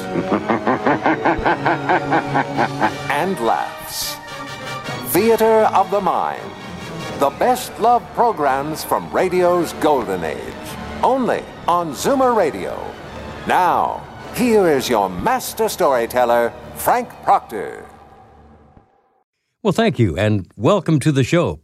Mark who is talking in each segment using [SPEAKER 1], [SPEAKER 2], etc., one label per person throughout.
[SPEAKER 1] and laughs. Theater of the Mind. The best love programs from radio's golden age. Only on Zoomer Radio. Now, here is your master storyteller, Frank Proctor.
[SPEAKER 2] Well, thank you, and welcome to the show.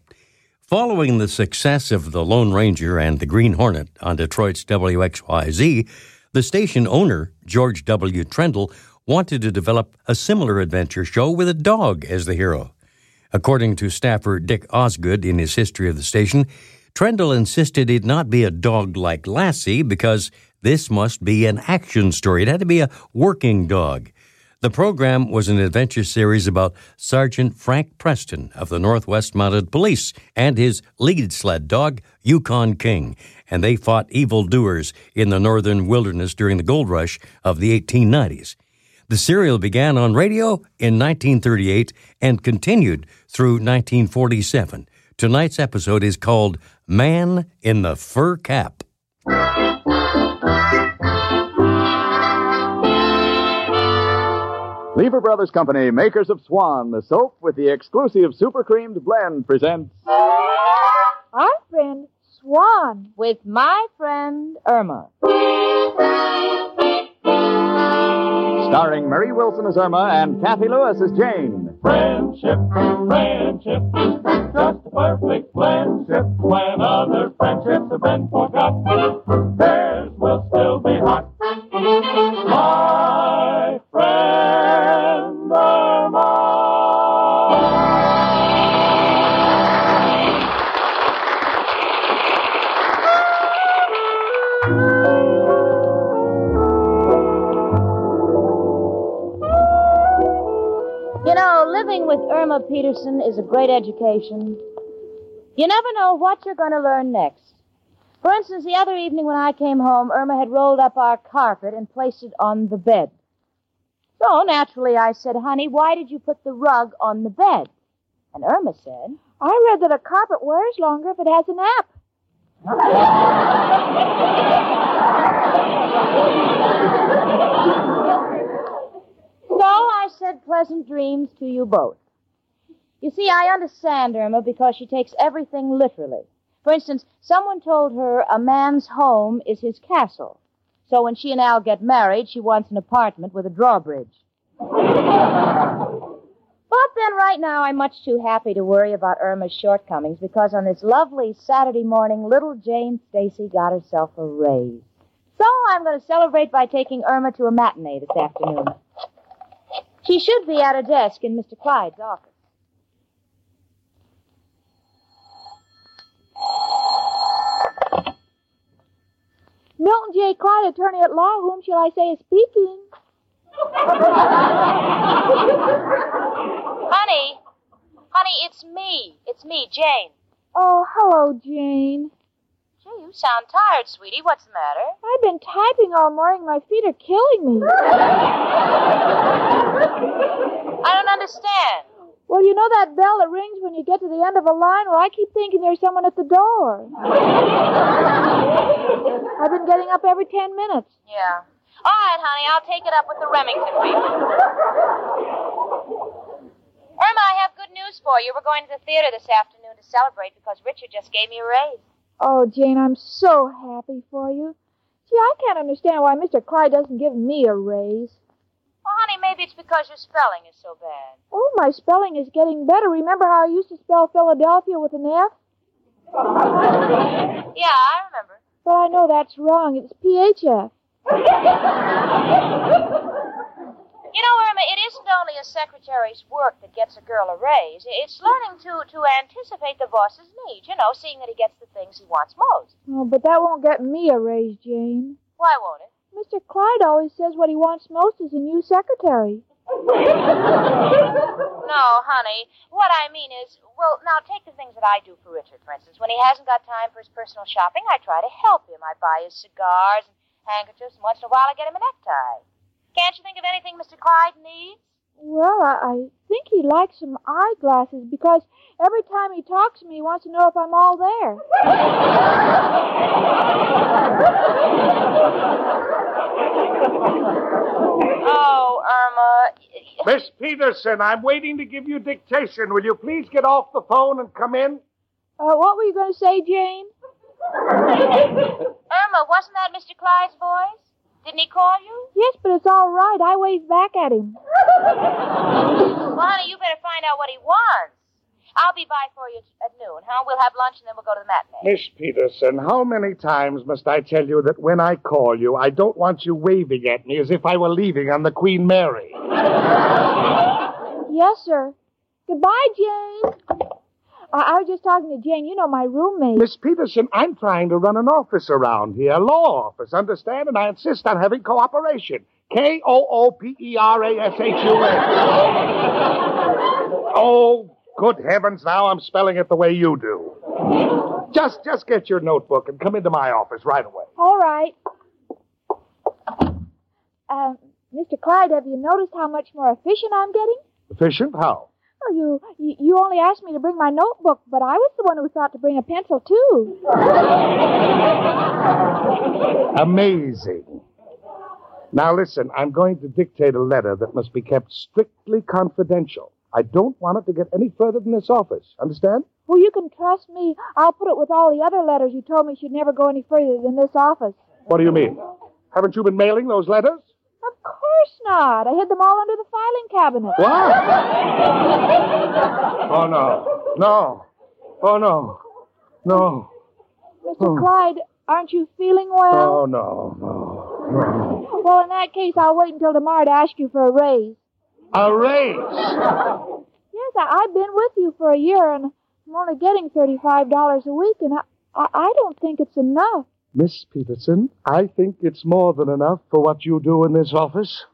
[SPEAKER 2] Following the success of The Lone Ranger and The Green Hornet on Detroit's WXYZ, the station owner, George W. Trendle, wanted to develop a similar adventure show with a dog as the hero. According to staffer Dick Osgood in his history of the station, Trendle insisted it not be a dog like Lassie because this must be an action story. It had to be a working dog. The program was an adventure series about Sergeant Frank Preston of the Northwest Mounted Police and his lead sled dog, Yukon King, and they fought evildoers in the northern wilderness during the gold rush of the 1890s. The serial began on radio in 1938 and continued through 1947. Tonight's episode is called Man in the Fur Cap.
[SPEAKER 3] Lever Brothers Company, makers of Swan, the soap with the exclusive super creamed blend, presents
[SPEAKER 4] Our friend Swan with my friend Irma.
[SPEAKER 3] starring Marie Wilson as Irma and Kathy Lewis as Jane.
[SPEAKER 5] Friendship, friendship, just a perfect friendship. When other friendships have been forgot, theirs will still be hot. My
[SPEAKER 4] with Irma Peterson is a great education. You never know what you're going to learn next. For instance, the other evening when I came home, Irma had rolled up our carpet and placed it on the bed. So naturally I said, honey, why did you put the rug on the bed? And Irma said, I read that a carpet wears longer if it has a nap. So I said pleasant dreams to you both. You see, I understand Irma because she takes everything literally. For instance, someone told her a man's home is his castle. So when she and Al get married, she wants an apartment with a drawbridge. but then right now I'm much too happy to worry about Irma's shortcomings because on this lovely Saturday morning, little Jane Stacy got herself a raise. So I'm going to celebrate by taking Irma to a matinee this afternoon. She should be at her desk in Mr. Clyde's office. Milton J. Clyde, attorney at law, whom shall I say is speaking?
[SPEAKER 6] Honey, honey, it's me. It's me, Jane.
[SPEAKER 4] Oh, hello, Jane.
[SPEAKER 6] Gee, you sound tired, sweetie. What's the matter?
[SPEAKER 4] I've been typing all morning. My feet are killing me.
[SPEAKER 6] I don't understand.
[SPEAKER 4] Well, you know that bell that rings when you get to the end of a line? Well, I keep thinking there's someone at the door. I've been getting up every ten minutes.
[SPEAKER 6] Yeah. All right, honey, I'll take it up with the Remington people. Irma, I have good news for you. We're going to the theater this afternoon to celebrate because Richard just gave me a raise.
[SPEAKER 4] Oh, Jane, I'm so happy for you. Gee, I can't understand why Mr. Clyde doesn't give me a raise.
[SPEAKER 6] Well, honey, maybe it's because your spelling is so bad.
[SPEAKER 4] Oh, my spelling is getting better. Remember how I used to spell Philadelphia with an F?
[SPEAKER 6] Yeah, I remember.
[SPEAKER 4] But I know that's wrong. It's PHF.
[SPEAKER 6] You know, Irma, it isn't only a secretary's work that gets a girl a raise. It's learning to, to anticipate the boss's needs, you know, seeing that he gets the things he wants most.
[SPEAKER 4] Oh, but that won't get me a raise, Jane.
[SPEAKER 6] Why won't it?
[SPEAKER 7] Mr. Clyde always says what he wants most is a new secretary.
[SPEAKER 6] No, honey. What I mean is, well, now take the things that I do for Richard, for instance. When he hasn't got time for his personal shopping, I try to help him. I buy his cigars and handkerchiefs, and once in a while I get him a necktie. Can't you think of anything Mr. Clyde needs?
[SPEAKER 7] Well, I, I think he likes some eyeglasses because every time he talks to me, he wants to know if I'm all there.
[SPEAKER 6] Oh, Irma.
[SPEAKER 8] Miss Peterson, I'm waiting to give you dictation. Will you please get off the phone and come in?
[SPEAKER 7] Uh, what were you going to say, Jane?
[SPEAKER 6] Irma, wasn't that Mr. Clyde's voice? Didn't he call you?
[SPEAKER 7] Yes, but it's all right. I waved back at him.
[SPEAKER 6] Well, honey, you better find out what he wants. I'll be by for you at noon, huh? We'll have lunch and then we'll go to the matinee.
[SPEAKER 8] Miss Peterson, how many times must I tell you that when I call you, I don't want you waving at me as if I were leaving on the Queen Mary?
[SPEAKER 7] Yes, sir. Goodbye, Jane. I, I was just talking to Jane. You know, my roommate.
[SPEAKER 8] Miss Peterson, I'm trying to run an office around here, a law office, understand? And I insist on having cooperation. K O O P E R A S H U N. Oh, good heavens, now I'm spelling it the way you do. Just just get your notebook and come into my office right away.
[SPEAKER 7] All right. Um, Mr. Clyde, have you noticed how much more efficient I'm getting?
[SPEAKER 8] Efficient? How?
[SPEAKER 7] Well, you, you you only asked me to bring my notebook, but I was the one who thought to bring a pencil too.
[SPEAKER 8] Amazing. Now listen, I'm going to dictate a letter that must be kept strictly confidential. I don't want it to get any further than this office. Understand?
[SPEAKER 7] Well, you can trust me. I'll put it with all the other letters you told me should never go any further than this office.
[SPEAKER 8] What do you mean? Haven't you been mailing those letters?
[SPEAKER 7] Of course not. I hid them all under the filing cabinet.
[SPEAKER 8] What? oh no. No. Oh no. No.
[SPEAKER 7] Mr. Hmm. Clyde, aren't you feeling well?
[SPEAKER 8] Oh no. No. No.
[SPEAKER 7] Well, in that case, I'll wait until tomorrow to ask you for a raise.
[SPEAKER 8] A raise.
[SPEAKER 7] Yes, I, I've been with you for a year, and I'm only getting thirty-five dollars a week, and I, I, I don't think it's enough.
[SPEAKER 8] Miss Peterson, I think it's more than enough for what you do in this office.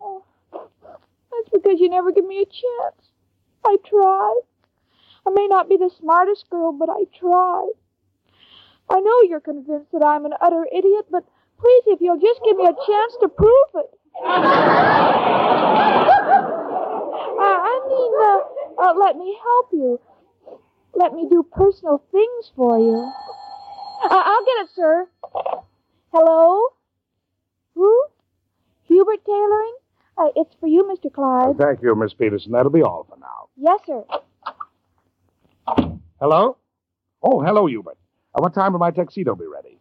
[SPEAKER 7] Oh, that's because you never give me a chance. I try. I may not be the smartest girl, but I try. I know you're convinced that I'm an utter idiot, but please, if you'll just give me a chance to prove it. Uh, I mean, uh, uh, let me help you. Let me do personal things for you. Uh, I'll get it, sir. Hello? Who? Hubert Tailoring? Uh, it's for you, Mr. Clyde.
[SPEAKER 8] Thank you, Miss Peterson. That'll be all for now.
[SPEAKER 7] Yes, sir.
[SPEAKER 8] Hello? Oh, hello, Hubert. At what time will my tuxedo be ready?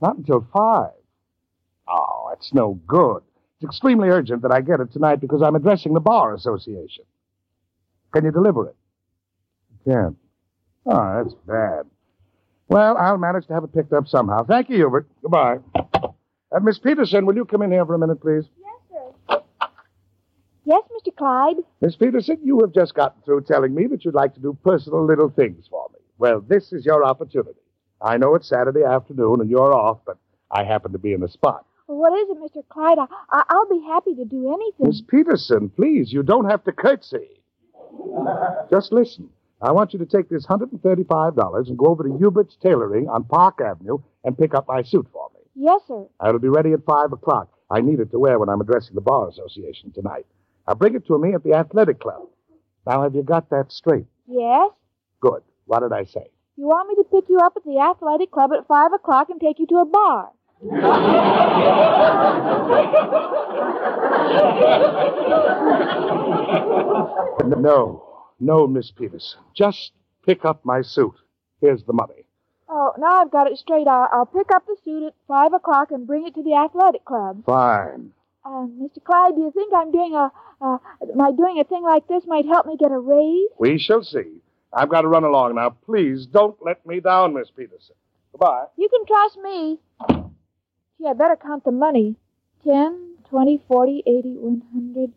[SPEAKER 8] Not until five. Oh, it's no good. It's extremely urgent that I get it tonight because I'm addressing the Bar Association. Can you deliver it? Can't. Oh, that's bad. Well, I'll manage to have it picked up somehow. Thank you, Hubert. Goodbye. Uh, Miss Peterson, will you come in here for a minute, please?
[SPEAKER 7] Yes, sir. Yes, Mr. Clyde.
[SPEAKER 8] Miss Peterson, you have just gotten through telling me that you'd like to do personal little things for me. Well, this is your opportunity. I know it's Saturday afternoon and you're off, but I happen to be in the spot.
[SPEAKER 7] Well, what is it, Mr. Clyde? I, I, I'll be happy to do anything.
[SPEAKER 8] Miss Peterson, please, you don't have to curtsy. Just listen. I want you to take this $135 and go over to Hubert's Tailoring on Park Avenue and pick up my suit for me.
[SPEAKER 7] Yes, sir.
[SPEAKER 8] It'll be ready at 5 o'clock. I need it to wear when I'm addressing the Bar Association tonight. Now bring it to me at the Athletic Club. Now, have you got that straight?
[SPEAKER 7] Yes?
[SPEAKER 8] Good. What did I say?
[SPEAKER 7] You want me to pick you up at the athletic club at five o'clock and take you to a bar?
[SPEAKER 8] No. No, Miss Peterson. Just pick up my suit. Here's the money.
[SPEAKER 7] Oh, now I've got it straight. I'll, I'll pick up the suit at five o'clock and bring it to the athletic club.
[SPEAKER 8] Fine.
[SPEAKER 7] Uh, Mr. Clyde, do you think I'm doing a, uh, my doing a thing like this might help me get a raise?
[SPEAKER 8] We shall see. I've got to run along now. Please don't let me down, Miss Peterson. Goodbye.
[SPEAKER 7] You can trust me. Gee, I better count the money. Ten, twenty, forty, eighty, one hundred,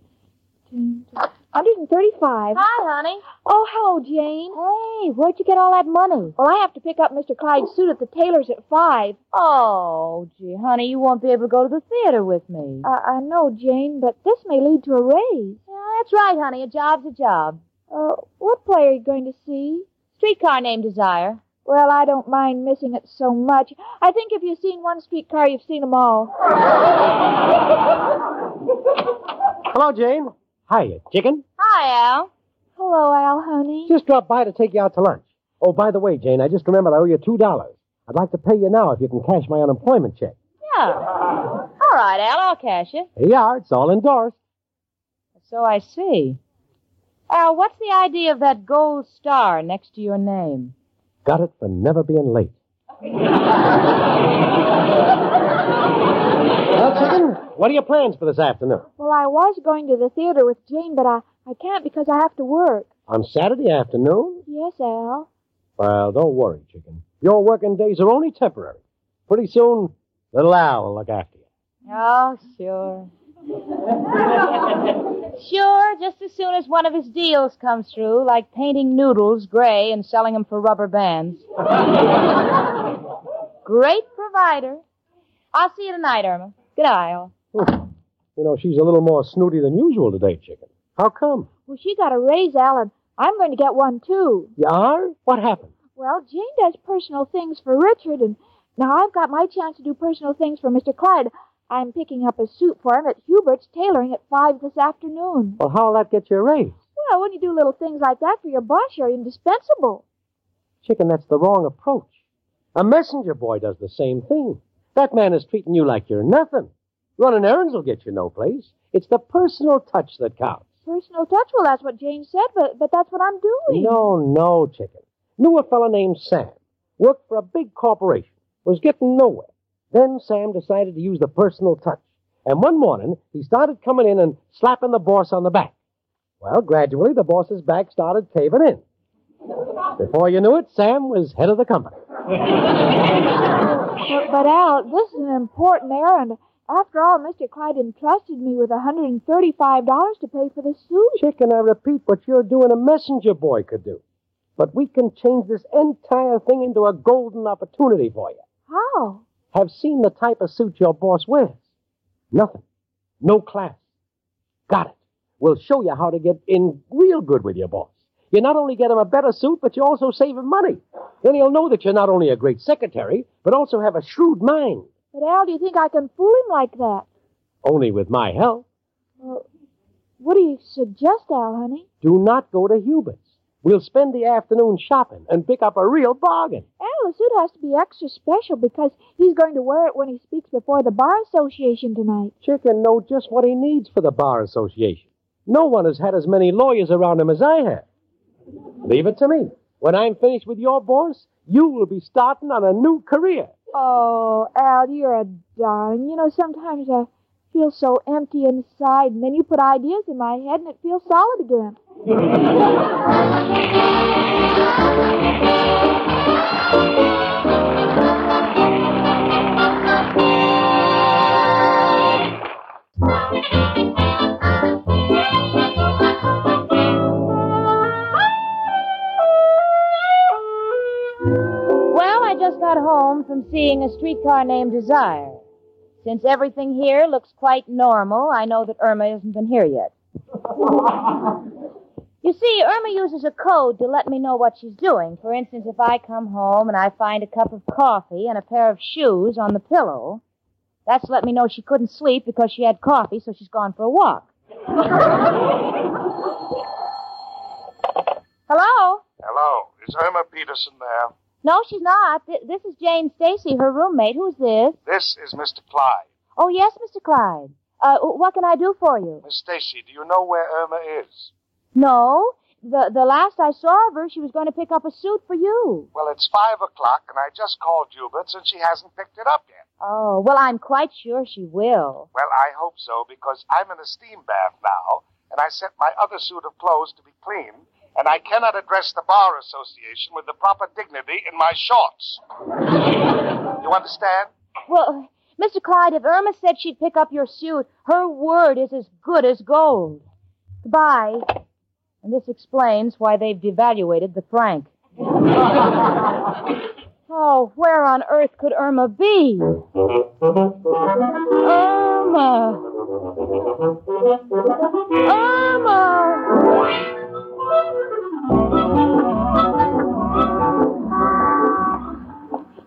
[SPEAKER 7] ten, 135.
[SPEAKER 4] Hi, honey.
[SPEAKER 7] Oh, hello, Jane.
[SPEAKER 4] Hey, where'd you get all that money?
[SPEAKER 7] Well, I have to pick up Mr. Clyde's suit at the tailor's at 5.
[SPEAKER 4] Oh, gee, honey, you won't be able to go to the theater with me.
[SPEAKER 7] Uh, I know, Jane, but this may lead to a raise.
[SPEAKER 4] Yeah, that's right, honey. A job's a job.
[SPEAKER 7] Uh, what play are you going to see?
[SPEAKER 4] Streetcar named Desire.
[SPEAKER 7] Well, I don't mind missing it so much. I think if you've seen one streetcar, you've seen them all.
[SPEAKER 9] Hello, Jane. Hiya, chicken.
[SPEAKER 4] Hi, Al.
[SPEAKER 7] Hello, Al, honey.
[SPEAKER 9] Just dropped by to take you out to lunch. Oh, by the way, Jane, I just remembered I owe you two dollars. I'd like to pay you now if you can cash my unemployment check.
[SPEAKER 4] Yeah. All right, Al, I'll cash it.
[SPEAKER 9] Here you are. It's all endorsed.
[SPEAKER 4] So I see. Al, what's the idea of that gold star next to your name?
[SPEAKER 9] Got it for never being late. well, chicken, what are your plans for this afternoon?
[SPEAKER 7] Well, I was going to the theater with Jane, but I, I can't because I have to work.
[SPEAKER 9] On Saturday afternoon?
[SPEAKER 7] Yes, Al.
[SPEAKER 9] Well, don't worry, chicken. Your working days are only temporary. Pretty soon, little Al will look after you.
[SPEAKER 4] Oh, sure. sure, just as soon as one of his deals comes through, like painting noodles gray and selling them for rubber bands. Great provider. I'll see you tonight, Irma. Good eye, Al.
[SPEAKER 9] You know, she's a little more snooty than usual today, chicken. How come?
[SPEAKER 7] Well, she got a raise, Alan. I'm going to get one, too.
[SPEAKER 9] You are? What happened?
[SPEAKER 7] Well, Jane does personal things for Richard, and now I've got my chance to do personal things for Mr. Clyde. I'm picking up a suit for him at Hubert's tailoring at five this afternoon.
[SPEAKER 9] Well, how'll that get you a raise?
[SPEAKER 7] Well, when you do little things like that for your boss, you're indispensable.
[SPEAKER 9] Chicken, that's the wrong approach. A messenger boy does the same thing. That man is treating you like you're nothing. Running errands will get you no place. It's the personal touch that counts.
[SPEAKER 7] Personal touch? Well, that's what Jane said, but, but that's what I'm doing.
[SPEAKER 9] No, no, chicken. Knew a fellow named Sam. Worked for a big corporation. Was getting nowhere. Then Sam decided to use the personal touch. And one morning, he started coming in and slapping the boss on the back. Well, gradually, the boss's back started caving in. Before you knew it, Sam was head of the company.
[SPEAKER 7] But, but Al, this is an important errand. After all, Mr. Clyde entrusted me with $135 to pay for the suit.
[SPEAKER 9] Chicken, I repeat, what you're doing a messenger boy could do. But we can change this entire thing into a golden opportunity for you.
[SPEAKER 7] How?
[SPEAKER 9] Have seen the type of suit your boss wears. Nothing. No class. Got it. We'll show you how to get in real good with your boss. You not only get him a better suit, but you also save him money. Then he'll know that you're not only a great secretary, but also have a shrewd mind.
[SPEAKER 7] But Al, do you think I can fool him like that?
[SPEAKER 9] Only with my help.
[SPEAKER 7] Well, what do you suggest, Al, honey?
[SPEAKER 9] Do not go to Hubert's. We'll spend the afternoon shopping and pick up a real bargain.
[SPEAKER 7] Al, the suit has to be extra special because he's going to wear it when he speaks before the Bar Association tonight.
[SPEAKER 9] Chicken know just what he needs for the Bar Association. No one has had as many lawyers around him as I have. Leave it to me. When I'm finished with your boss, you will be starting on a new career.
[SPEAKER 7] Oh, Al, you're a darling. You know, sometimes I feel so empty inside, and then you put ideas in my head, and it feels solid again.
[SPEAKER 4] got home from seeing a streetcar named Desire. Since everything here looks quite normal, I know that Irma hasn't been here yet. you see, Irma uses a code to let me know what she's doing. For instance, if I come home and I find a cup of coffee and a pair of shoes on the pillow, that's to let me know she couldn't sleep because she had coffee, so she's gone for a walk. Hello?
[SPEAKER 8] Hello. Is Irma Peterson there?
[SPEAKER 4] No, she's not. Th- This is Jane Stacy, her roommate. Who's this?
[SPEAKER 8] This is Mr. Clyde.
[SPEAKER 4] Oh, yes, Mr. Clyde. Uh, what can I do for you?
[SPEAKER 8] Miss Stacy, do you know where Irma is?
[SPEAKER 4] No. The the last I saw of her, she was going to pick up a suit for you.
[SPEAKER 8] Well, it's five o'clock, and I just called Hubert's, and she hasn't picked it up yet.
[SPEAKER 4] Oh, well, I'm quite sure she will.
[SPEAKER 8] Well, I hope so, because I'm in a steam bath now, and I sent my other suit of clothes to be cleaned, and I cannot address the Bar Association with the proper dignity in my shorts. you understand?
[SPEAKER 4] Well, Mr. Clyde, if Irma said she'd pick up your suit, her word is as good as gold. Goodbye. And this explains why they've devaluated the franc. oh, where on earth could Irma be? Irma. Irma!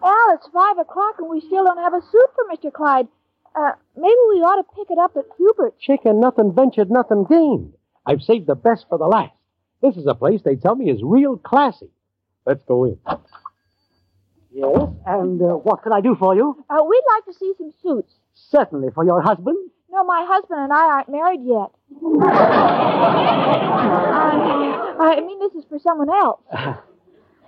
[SPEAKER 7] Al, it's five o'clock and we still don't have a suit for Mr. Clyde. Uh, maybe we ought to pick it up at Hubert's.
[SPEAKER 9] Chicken, nothing ventured, nothing gained. I've saved the best for the last. This is a place they tell me is real classy. Let's go in.
[SPEAKER 10] Yes, and uh, what can I do for you?
[SPEAKER 7] Uh, we'd like to see some suits.
[SPEAKER 10] Certainly, for your husband.
[SPEAKER 7] No, my husband and I aren't married yet. I, I mean, this is for someone else.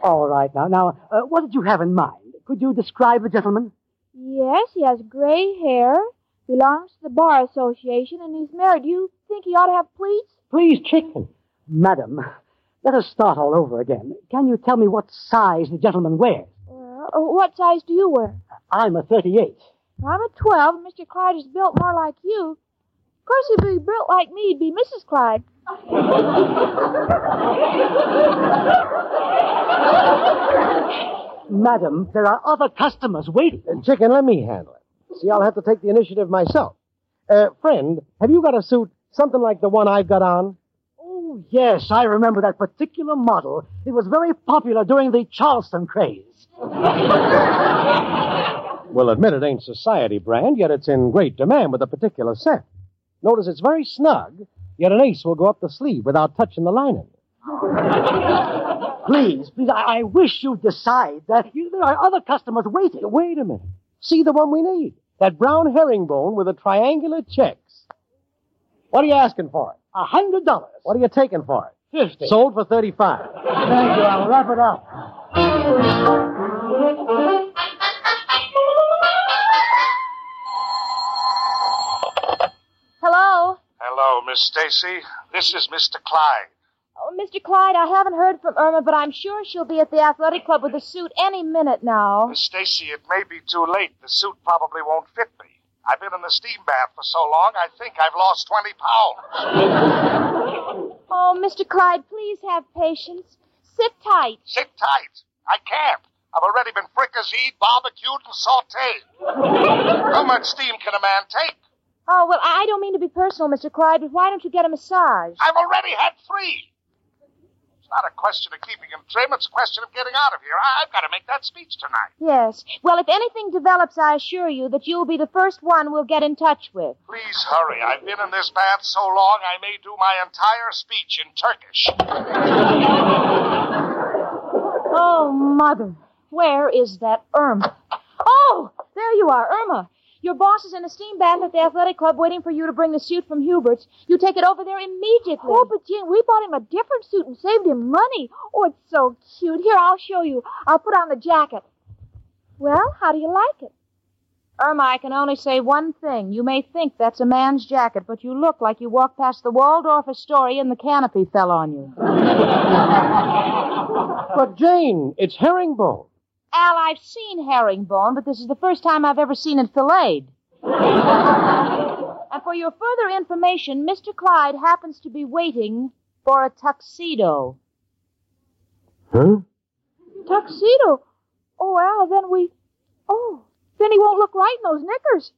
[SPEAKER 10] All right, now, now, uh, what did you have in mind? Could you describe the gentleman?
[SPEAKER 7] Yes, he has gray hair, belongs to the Bar Association, and he's married. Do you think he ought to have pleats?
[SPEAKER 10] Please, chicken. Madam, let us start all over again. Can you tell me what size the gentleman wears?
[SPEAKER 7] Uh, what size do you wear?
[SPEAKER 10] I'm a 38.
[SPEAKER 7] I'm a 12, and Mr. Clyde is built more like you. Of course, if he built like me, he'd be Mrs. Clyde.
[SPEAKER 10] Madam, there are other customers waiting.
[SPEAKER 9] Uh, chicken, let me handle it. See, I'll have to take the initiative myself. Uh, friend, have you got a suit something like the one I've got on?
[SPEAKER 10] Oh, yes, I remember that particular model. It was very popular during the Charleston craze.
[SPEAKER 9] Well, admit it ain't society brand, yet it's in great demand with a particular set. Notice it's very snug, yet an ace will go up the sleeve without touching the lining.
[SPEAKER 10] Please, please, I, I wish you'd decide that you, there are other customers waiting.
[SPEAKER 9] Wait a minute. See the one we need. That brown herringbone with the triangular checks. What are you asking for it?
[SPEAKER 10] A hundred dollars.
[SPEAKER 9] What are you taking for it?
[SPEAKER 10] Fifty.
[SPEAKER 9] Sold for thirty-five.
[SPEAKER 10] Thank you. I'll wrap it up.
[SPEAKER 8] Miss Stacy. This is Mr. Clyde.
[SPEAKER 4] Oh, Mr. Clyde, I haven't heard from Irma, but I'm sure she'll be at the athletic club with the suit any minute now.
[SPEAKER 8] Miss Stacy, it may be too late. The suit probably won't fit me. I've been in the steam bath for so long, I think I've lost 20 pounds.
[SPEAKER 4] Oh, Mr. Clyde, please have patience. Sit tight.
[SPEAKER 8] Sit tight. I can't. I've already been fricasseed, barbecued, and sauteed. How much steam can a man take?
[SPEAKER 4] Oh, well, I don't mean to be personal, Mr. Clyde, but why don't you get a massage?
[SPEAKER 8] I've already had three. It's not a question of keeping him trim, it's a question of getting out of here. I- I've got to make that speech tonight.
[SPEAKER 4] Yes. Well, if anything develops, I assure you that you'll be the first one we'll get in touch with.
[SPEAKER 8] Please hurry. I've been in this bath so long I may do my entire speech in Turkish.
[SPEAKER 4] Oh, Mother. Where is that Irma? Oh, there you are, Irma. Your boss is in a steam bath at the athletic club waiting for you to bring the suit from Hubert's. You take it over there immediately.
[SPEAKER 7] Oh, but Jane, we bought him a different suit and saved him money. Oh, it's so cute. Here, I'll show you. I'll put on the jacket. Well, how do you like it?
[SPEAKER 4] Irma, I can only say one thing. You may think that's a man's jacket, but you look like you walked past the Waldorf Astoria and the canopy fell on you.
[SPEAKER 9] But Jane, it's herringbone.
[SPEAKER 4] Al, I've seen herringbone, but this is the first time I've ever seen it filleted. and for your further information, Mr. Clyde happens to be waiting for a tuxedo.
[SPEAKER 9] Huh?
[SPEAKER 7] Tuxedo. Oh, Al, then we. Oh, then he won't look right in those knickers.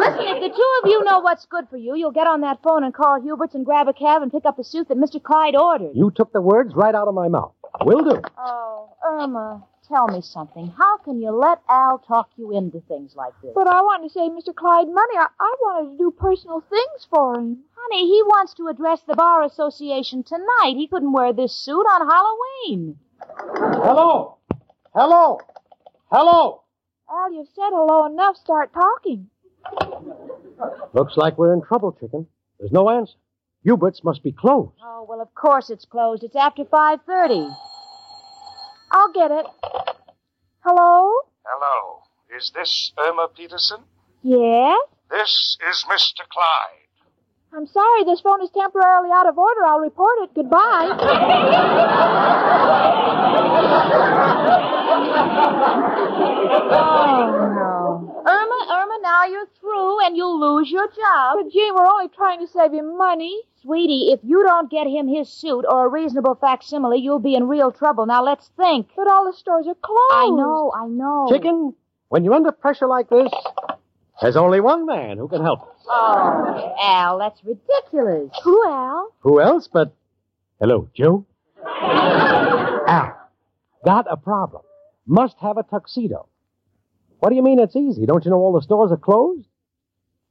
[SPEAKER 4] Listen, if the two of you know what's good for you, you'll get on that phone and call Hubert's and grab a cab and pick up the suit that Mr. Clyde ordered.
[SPEAKER 9] You took the words right out of my mouth. Will do.
[SPEAKER 4] Oh, Irma, tell me something. How can you let Al talk you into things like this?
[SPEAKER 7] But I wanted to save Mr. Clyde money. I, I wanted to do personal things for him.
[SPEAKER 4] Honey, he wants to address the Bar Association tonight. He couldn't wear this suit on Halloween.
[SPEAKER 9] Hello. Hello. Hello.
[SPEAKER 7] Al, you've said hello enough. Start talking.
[SPEAKER 9] Looks like we're in trouble, chicken. There's no answer. Hubert's must be closed.
[SPEAKER 4] Oh, well, of course it's closed. It's after 5.30.
[SPEAKER 7] I'll get it. Hello?
[SPEAKER 8] Hello. Is this Irma Peterson?
[SPEAKER 7] Yes?
[SPEAKER 8] This is Mr. Clyde.
[SPEAKER 7] I'm sorry, this phone is temporarily out of order. I'll report it.
[SPEAKER 4] Oh, no. Irma, Irma, now now you're through and you'll lose your job.
[SPEAKER 7] But, Jane, we're only trying to save him money.
[SPEAKER 4] Sweetie, if you don't get him his suit or a reasonable facsimile, you'll be in real trouble. Now let's think.
[SPEAKER 7] But all the stores are closed.
[SPEAKER 4] I know, I know.
[SPEAKER 9] Chicken, when you're under pressure like this, there's only one man who can help us.
[SPEAKER 4] Oh, Al, that's ridiculous.
[SPEAKER 7] Who, Al?
[SPEAKER 9] Who else but. Hello, Joe? Al, got a problem. Must have a tuxedo. What do you mean it's easy? Don't you know all the stores are closed?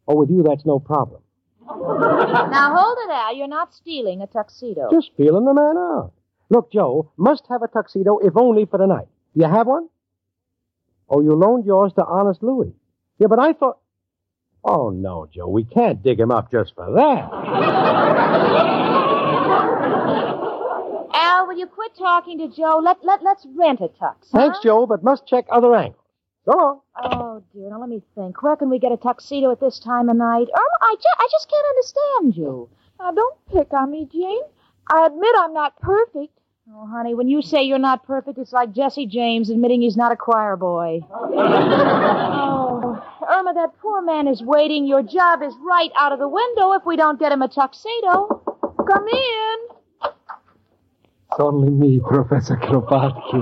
[SPEAKER 9] Oh, with you, that's no problem.
[SPEAKER 4] Now hold it, Al. You're not stealing a tuxedo.
[SPEAKER 9] Just feeling the man out. Look, Joe, must have a tuxedo if only for the night. Do you have one? Oh, you loaned yours to Honest Louis. Yeah, but I thought. Oh, no, Joe, we can't dig him up just for that.
[SPEAKER 4] Al, will you quit talking to Joe? Let let let's rent a tux. huh?
[SPEAKER 9] Thanks, Joe, but must check other angles. So long.
[SPEAKER 4] Oh dear. Now let me think. Where can we get a tuxedo at this time of night? Irma, I just I just can't understand you.
[SPEAKER 7] Now, don't pick on me, Jane. I admit I'm not perfect.
[SPEAKER 4] Oh, honey, when you say you're not perfect, it's like Jesse James admitting he's not a choir boy. oh, Irma, that poor man is waiting. Your job is right out of the window if we don't get him a tuxedo.
[SPEAKER 7] Come in.
[SPEAKER 11] It's only me, Professor Kropotkin.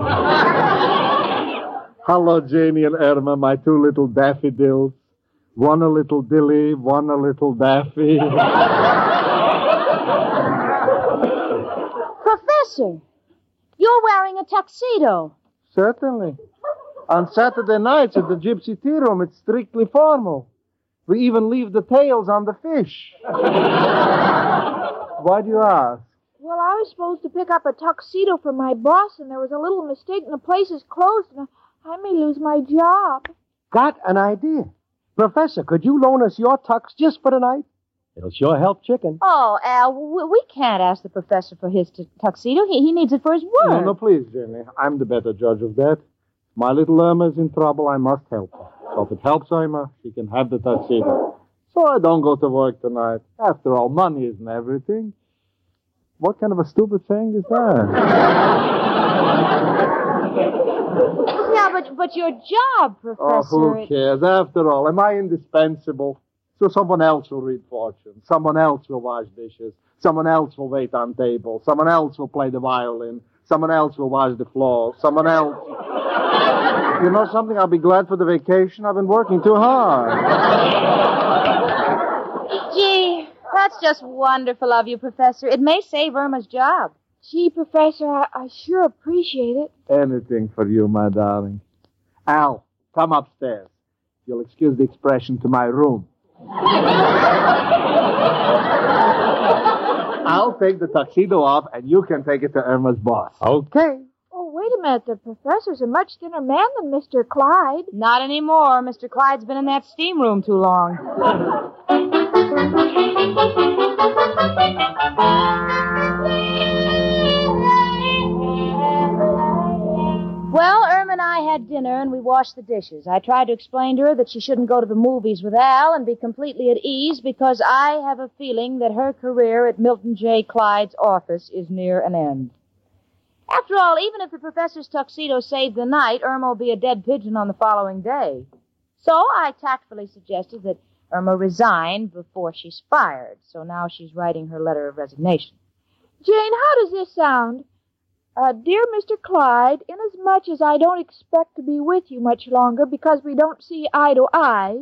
[SPEAKER 11] Hello, Janie and Irma, my two little daffodils. One a little dilly, one a little daffy.
[SPEAKER 4] Professor, you're wearing a tuxedo.
[SPEAKER 11] Certainly. On Saturday nights at the Gypsy Tea Room, it's strictly formal. We even leave the tails on the fish. Why do you ask?
[SPEAKER 7] Well, I was supposed to pick up a tuxedo for my boss, and there was a little mistake, and the place is closed, and I may lose my job.
[SPEAKER 9] Got an idea. Professor, could you loan us your tux just for tonight? It'll sure help chicken.
[SPEAKER 4] Oh, Al, we, we can't ask the professor for his tu- tuxedo. He, he needs it for his work.
[SPEAKER 11] No, no, please, Jenny. I'm the better judge of that. My little Irma's in trouble. I must help her. So if it helps Irma, she can have the tuxedo. So I don't go to work tonight. After all, money isn't everything. What kind of a stupid thing is that?
[SPEAKER 4] Yeah, but but your job, Professor.
[SPEAKER 11] oh, who cares? After all, am I indispensable? So someone else will read fortune. Someone else will wash dishes. Someone else will wait on table. Someone else will play the violin. Someone else will wash the floor. Someone else. You know something? I'll be glad for the vacation. I've been working too hard.
[SPEAKER 4] Gee, that's just wonderful of you, Professor. It may save Irma's job.
[SPEAKER 7] Gee, Professor, I, I sure appreciate it.
[SPEAKER 11] Anything for you, my darling. Al, come upstairs. You'll excuse the expression to my room. I'll take the tuxedo off, and you can take it to Irma's boss.
[SPEAKER 9] Okay.
[SPEAKER 7] Wait a minute. The professor's a much thinner man than Mr. Clyde.
[SPEAKER 4] Not anymore. Mr. Clyde's been in that steam room too long. Well, Irma and I had dinner and we washed the dishes. I tried to explain to her that she shouldn't go to the movies with Al and be completely at ease because I have a feeling that her career at Milton J. Clyde's office is near an end. After all, even if the professor's tuxedo saved the night, Irma will be a dead pigeon on the following day. So I tactfully suggested that Irma resign before she's fired. So now she's writing her letter of resignation.
[SPEAKER 7] Jane, how does this sound? Uh, dear Mr. Clyde, inasmuch as I don't expect to be with you much longer because we don't see eye to eye,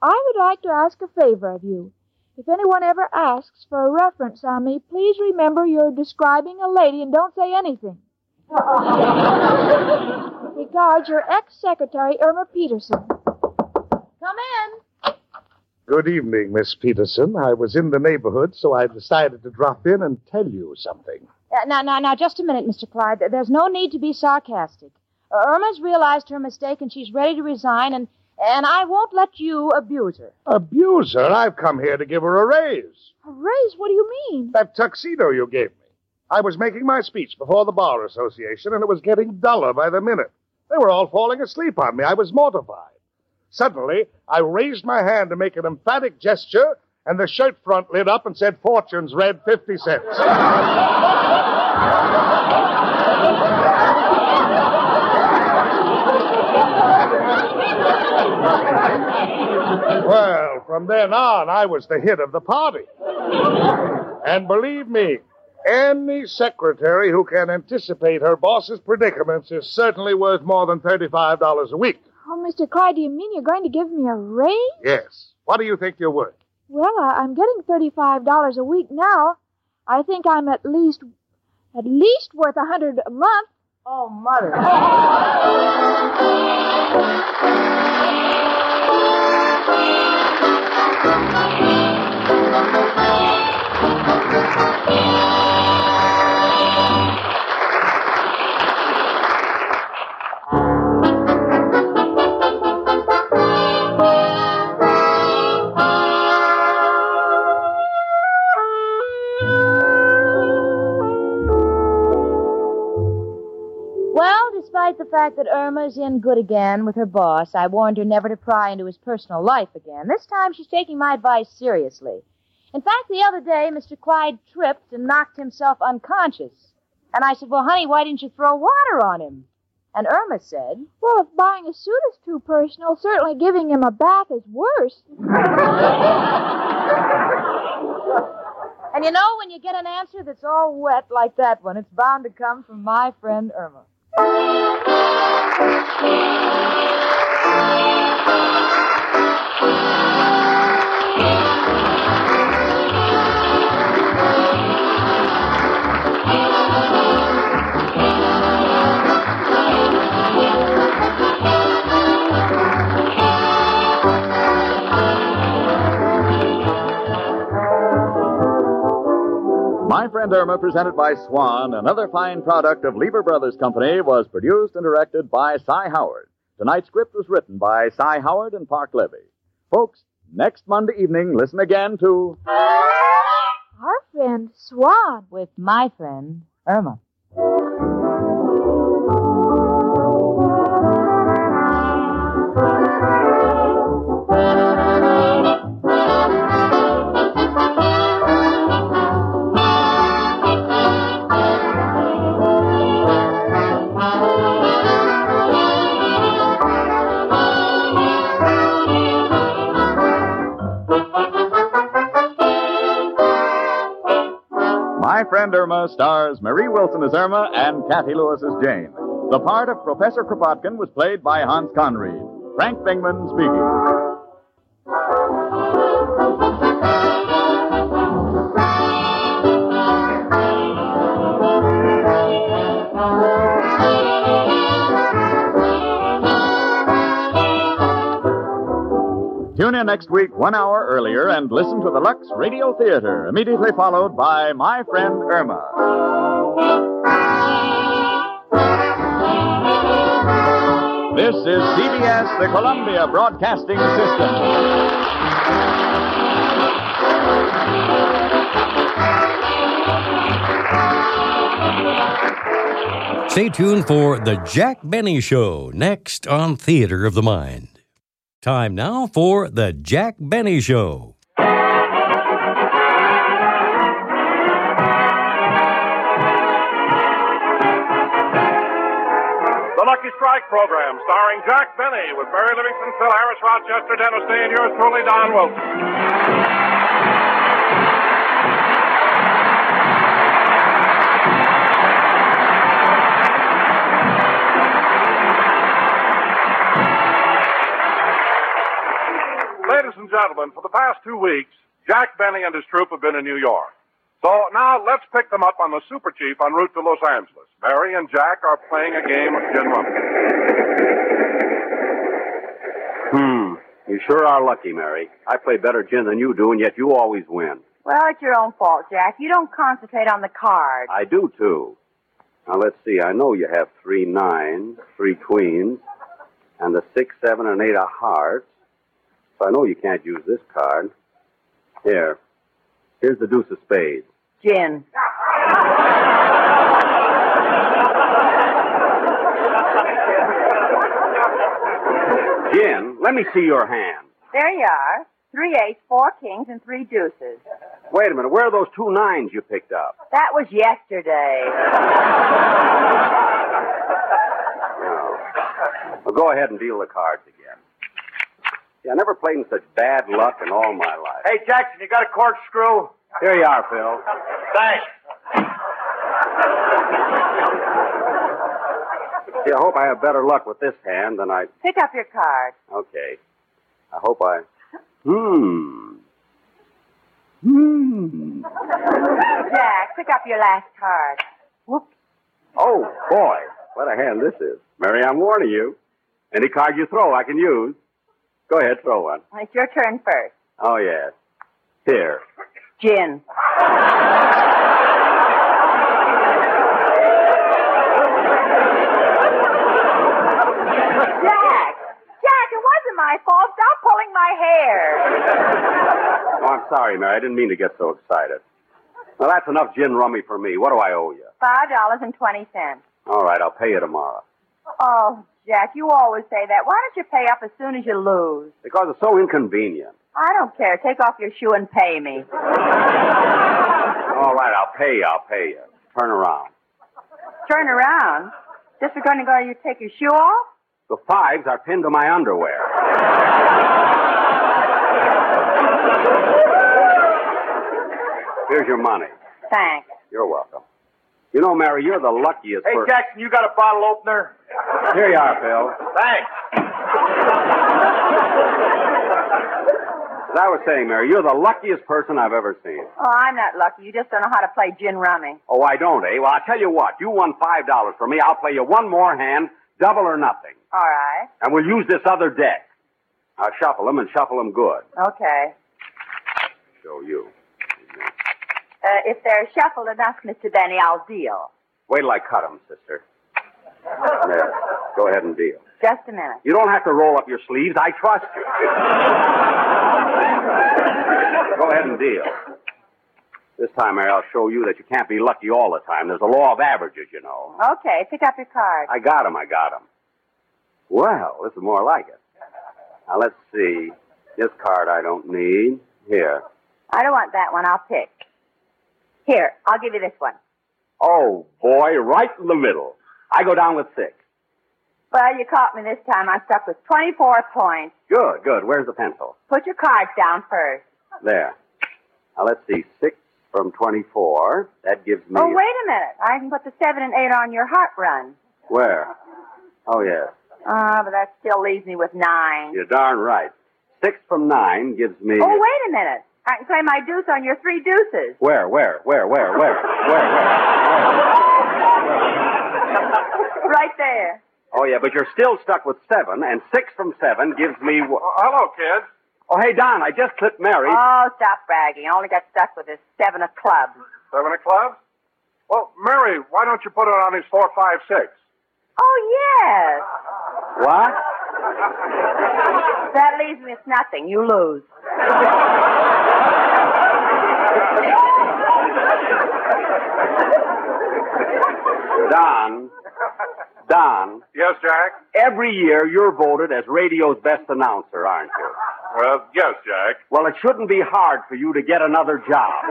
[SPEAKER 7] I would like to ask a favor of you. If anyone ever asks for a reference on me, please remember you're describing a lady and don't say anything. Regards, your ex-secretary, Irma Peterson.
[SPEAKER 4] Come in.
[SPEAKER 8] Good evening, Miss Peterson. I was in the neighborhood, so I decided to drop in and tell you something.
[SPEAKER 4] Uh, now, now, now, just a minute, Mr. Clyde. There's no need to be sarcastic. Uh, Irma's realized her mistake and she's ready to resign, and and I won't let you abuse her.
[SPEAKER 8] Abuse her? I've come here to give her a raise.
[SPEAKER 7] A raise? What do you mean?
[SPEAKER 8] That tuxedo you gave me. I was making my speech before the Bar Association, and it was getting duller by the minute. They were all falling asleep on me. I was mortified. Suddenly, I raised my hand to make an emphatic gesture, and the shirt front lit up and said, Fortune's red 50 cents. Well, from then on, I was the hit of the party. And believe me, any secretary who can anticipate her boss's predicaments is certainly worth more than $35 a week.
[SPEAKER 7] Oh, Mr. Clyde, do you mean you're going to give me a raise?
[SPEAKER 8] Yes. What do you think you're worth?
[SPEAKER 7] Well, I, I'm getting thirty-five dollars a week now. I think I'm at least, at least worth a hundred a month.
[SPEAKER 6] Oh, Mother.
[SPEAKER 4] Well, fact that Irma's in good again with her boss, I warned her never to pry into his personal life again. This time she's taking my advice seriously. In fact, the other day, Mr. Clyde tripped and knocked himself unconscious. And I said, Well, honey, why didn't you throw water on him? And Irma said,
[SPEAKER 7] Well, if buying a suit is too personal, certainly giving him a bath is worse.
[SPEAKER 4] And you know, when you get an answer that's all wet like that one, it's bound to come from my friend Irma.
[SPEAKER 3] My Friend Irma, presented by Swan, another fine product of Lever Brothers Company, was produced and directed by Cy Howard. Tonight's script was written by Cy Howard and Parke Levy. Folks, next Monday evening, listen again to
[SPEAKER 7] Our friend Swan.
[SPEAKER 4] With my friend Irma.
[SPEAKER 3] Friend Irma stars Marie Wilson as Irma and Kathy Lewis as Jane. The part of Professor Kropotkin was played by Hans Conried. Frank Bingman speaking. In next week, one hour earlier, and listen to the Lux Radio Theater, immediately followed by My Friend Irma. This is CBS, the Columbia Broadcasting System.
[SPEAKER 2] Stay tuned for The Jack Benny Show next on Theater of the Mind. Time now for The Jack Benny Show.
[SPEAKER 12] The Lucky Strike program, starring Jack Benny with Mary Livingstone, Phil Harris, Rochester, Dennis Day, and yours truly, Don Wilson. And gentlemen, for the past two weeks, Jack Benny and his troupe have been in New York. So now let's pick them up on the Super Chief en route to Los Angeles. Mary and Jack are playing a game of gin rummy.
[SPEAKER 13] Hmm. You sure are lucky, Mary. I play better gin than you do, and yet you always win.
[SPEAKER 6] Well, it's your own fault, Jack. You don't concentrate on the cards.
[SPEAKER 13] I do, too. Now, let's see. I know you have three nines, three queens, and the six, seven, and eight of hearts. So I know you can't use this card. Here. Here's the deuce of spades.
[SPEAKER 6] Gin.
[SPEAKER 13] Gin, let me see your hand.
[SPEAKER 6] There you are. Three eights, four kings, and three deuces.
[SPEAKER 13] Wait a minute. Where are those two nines you picked up?
[SPEAKER 6] That was yesterday.
[SPEAKER 13] Well, go ahead and deal the cards again. Yeah, I never played in such bad luck in all my life.
[SPEAKER 14] Hey, Jackson, you got a corkscrew?
[SPEAKER 13] Here you are, Phil.
[SPEAKER 14] Thanks.
[SPEAKER 13] See, I hope I have better luck with this hand than I.
[SPEAKER 6] Pick up your card.
[SPEAKER 13] Okay. I hope I. Hmm. Hmm.
[SPEAKER 6] Jack, pick up your last card.
[SPEAKER 13] Oh, boy. What a hand this is. Mary, I'm warning you. Any card you throw, I can use. Go ahead, throw one.
[SPEAKER 6] Uh, it's your turn first.
[SPEAKER 13] Oh, yes. Here.
[SPEAKER 6] Gin. Jack! Jack, it wasn't my fault. Stop pulling my hair.
[SPEAKER 13] Oh, I'm sorry, Mary. I didn't mean to get so excited. Well, that's enough gin rummy for me. What do I owe you?
[SPEAKER 6] Five dollars and twenty cents.
[SPEAKER 13] All right, I'll pay you tomorrow.
[SPEAKER 6] Oh, Jack, you always say that. Why don't you pay up as soon as you lose?
[SPEAKER 13] Because it's so inconvenient.
[SPEAKER 6] I don't care. Take off your shoe and pay me.
[SPEAKER 13] All right, I'll pay you. I'll pay you. Turn around.
[SPEAKER 6] Turn around. Just we're going to go, you take your shoe off?
[SPEAKER 13] The fives are pinned to my underwear. Here's your money.
[SPEAKER 6] Thanks.
[SPEAKER 13] You're welcome. You know, Mary, you're the luckiest person.
[SPEAKER 14] Hey,
[SPEAKER 13] person.
[SPEAKER 14] Jackson, you got a bottle opener?
[SPEAKER 13] Here you are, Phil.
[SPEAKER 14] Thanks.
[SPEAKER 13] As I was saying, Mary, you're the luckiest person I've ever seen.
[SPEAKER 6] Oh, I'm not lucky. You just don't know how to play gin rummy.
[SPEAKER 13] Oh, I don't, eh? Well, I'll tell you what. You won five dollars for me. I'll play you one more hand, double or nothing.
[SPEAKER 6] All right.
[SPEAKER 13] And we'll use this other deck. I'll shuffle them and shuffle them good.
[SPEAKER 6] Okay.
[SPEAKER 13] Show you.
[SPEAKER 6] Uh, if they're shuffled enough, Mr. Benny, I'll deal.
[SPEAKER 13] Wait till I cut them, sister. There. Go ahead and deal.
[SPEAKER 6] Just a minute.
[SPEAKER 13] You don't have to roll up your sleeves. I trust you. Go ahead and deal. This time, Mary, I'll show you that you can't be lucky all the time. There's a law of averages, you know.
[SPEAKER 6] Okay, pick up your card.
[SPEAKER 13] I got 'em. I got 'em. Well, this is more like it. Now, let's see. This card I don't need. Here.
[SPEAKER 6] I don't want that one. I'll pick. Here, I'll give you this one.
[SPEAKER 13] Oh, boy, right in the middle. I go down with six.
[SPEAKER 6] Well, you caught me this time. I'm stuck with 24 points.
[SPEAKER 13] Good, good. Where's the pencil?
[SPEAKER 6] Put your cards down first.
[SPEAKER 13] There. Now, let's see. Six from 24. That gives me.
[SPEAKER 6] Oh, wait a minute. I can put the 7 and 8 on your heart run.
[SPEAKER 13] Where? Oh, yes.
[SPEAKER 6] Ah, but that still leaves me with 9.
[SPEAKER 13] You're darn right. Six from nine gives me.
[SPEAKER 6] Oh, wait a minute. I can play my deuce on your three deuces.
[SPEAKER 13] Where, where, where, where, where, where, where?
[SPEAKER 6] right there.
[SPEAKER 13] Oh, yeah, but you're still stuck with seven, and six from seven gives me. wh- oh,
[SPEAKER 12] hello, kid.
[SPEAKER 13] Oh, hey, Don, I just clipped Mary.
[SPEAKER 6] Oh, stop bragging. I only got stuck with this 7 of clubs.
[SPEAKER 12] Seven of clubs? Well, Mary, why don't you put it on his four, five, six?
[SPEAKER 6] Oh, yes.
[SPEAKER 13] What?
[SPEAKER 6] That leaves me with nothing. You lose.
[SPEAKER 13] Don. Don.
[SPEAKER 12] Yes, Jack?
[SPEAKER 13] Every year you're voted as radio's best announcer, aren't you?
[SPEAKER 12] Well, yes, Jack.
[SPEAKER 13] Well, it shouldn't be hard for you to get another job.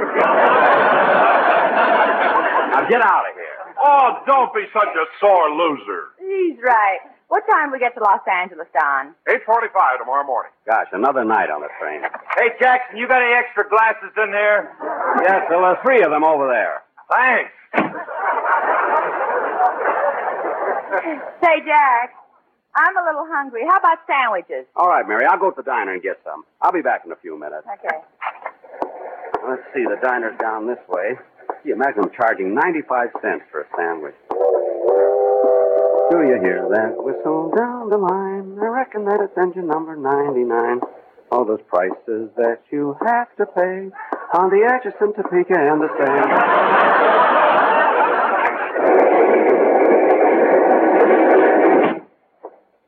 [SPEAKER 13] now get out of here.
[SPEAKER 12] Oh, don't be such a sore loser.
[SPEAKER 6] He's right. What time we get to Los Angeles, Don?
[SPEAKER 12] 8.45 tomorrow morning.
[SPEAKER 13] Gosh, another night on the train.
[SPEAKER 14] Hey, Jackson, you got any extra glasses in there?
[SPEAKER 13] Yes, there are three of them over there.
[SPEAKER 14] Thanks.
[SPEAKER 6] Say, Jack, I'm a little hungry. How about sandwiches?
[SPEAKER 13] All right, Mary, I'll go to the diner and get some. I'll be back in a few minutes.
[SPEAKER 6] Okay.
[SPEAKER 13] Let's see, the diner's down this way. Gee, imagine them charging 95 cents for a sandwich. Do you hear that whistle down the line? I reckon that it's engine number 99. All those prices that you have to pay on the Atchison, Topeka, and the sand.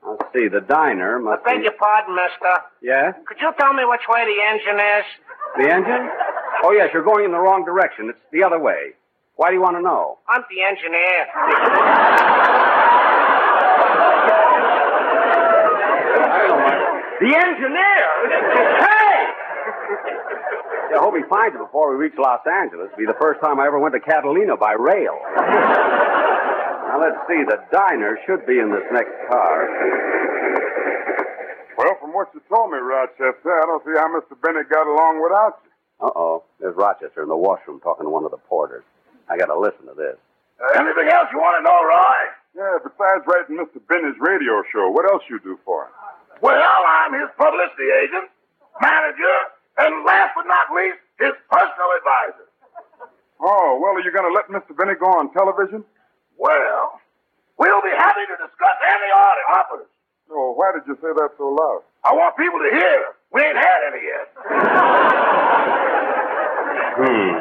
[SPEAKER 13] Let's see, the diner must
[SPEAKER 15] Beg
[SPEAKER 13] be...
[SPEAKER 15] your pardon, mister.
[SPEAKER 13] Yeah?
[SPEAKER 15] Could you tell me which way the engine is?
[SPEAKER 13] The engine? Oh, yes, you're going in the wrong direction. It's the other way. Why do you want to know?
[SPEAKER 15] I'm the engineer.
[SPEAKER 13] The engineer? hey! Yeah, I hope he finds it before we reach Los Angeles. It'll be the first time I ever went to Catalina by rail. now, let's see. The diner should be in this next car.
[SPEAKER 12] Well, from
[SPEAKER 16] what you told me, Rochester, I don't see how Mr. Benny got along without you.
[SPEAKER 13] Uh-oh. There's Rochester in the washroom talking to one of the porters. I gotta listen to this.
[SPEAKER 16] Uh, anything else you want to know, Roy? Yeah, besides writing Mr. Benny's radio show, what else you do for him?
[SPEAKER 17] Well, I'm his publicity agent, manager, and last but not least, his personal advisor.
[SPEAKER 16] Oh, well, are you going to let Mr. Benny go on television?
[SPEAKER 17] Well, we'll be happy to discuss any order offers.
[SPEAKER 16] Oh, why did you say that so loud?
[SPEAKER 17] I want people to hear. We ain't had any yet.
[SPEAKER 13] Hmm.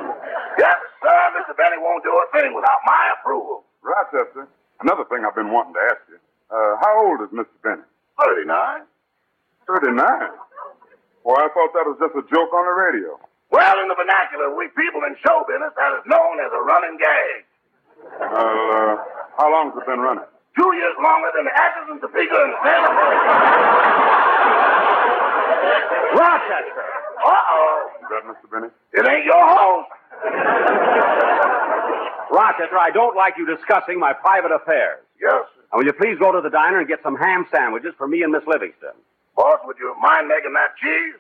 [SPEAKER 17] Yes, sir, Mr. Benny won't do a thing without my approval.
[SPEAKER 16] Rochester, another thing I've been wanting to ask you. Uh, how old is Mr. Benny?
[SPEAKER 17] 39.
[SPEAKER 16] 39? Well, I thought that was just a joke on the radio.
[SPEAKER 17] Well, in the vernacular, we people in show business, that is known as a running gag.
[SPEAKER 16] Well, uh, how long's it been running?
[SPEAKER 17] Two years longer than the Atchison Topeka and Santa Fe.
[SPEAKER 13] Rochester!
[SPEAKER 17] Uh-oh.
[SPEAKER 16] Is that Mr. Benny?
[SPEAKER 17] It ain't your host.
[SPEAKER 13] Rochester, I don't like you discussing my private affairs.
[SPEAKER 17] Yes, sir.
[SPEAKER 13] Now, will you please go to the diner and get some ham sandwiches for me and Miss Livingstone?
[SPEAKER 17] Boss, would you mind making that cheese?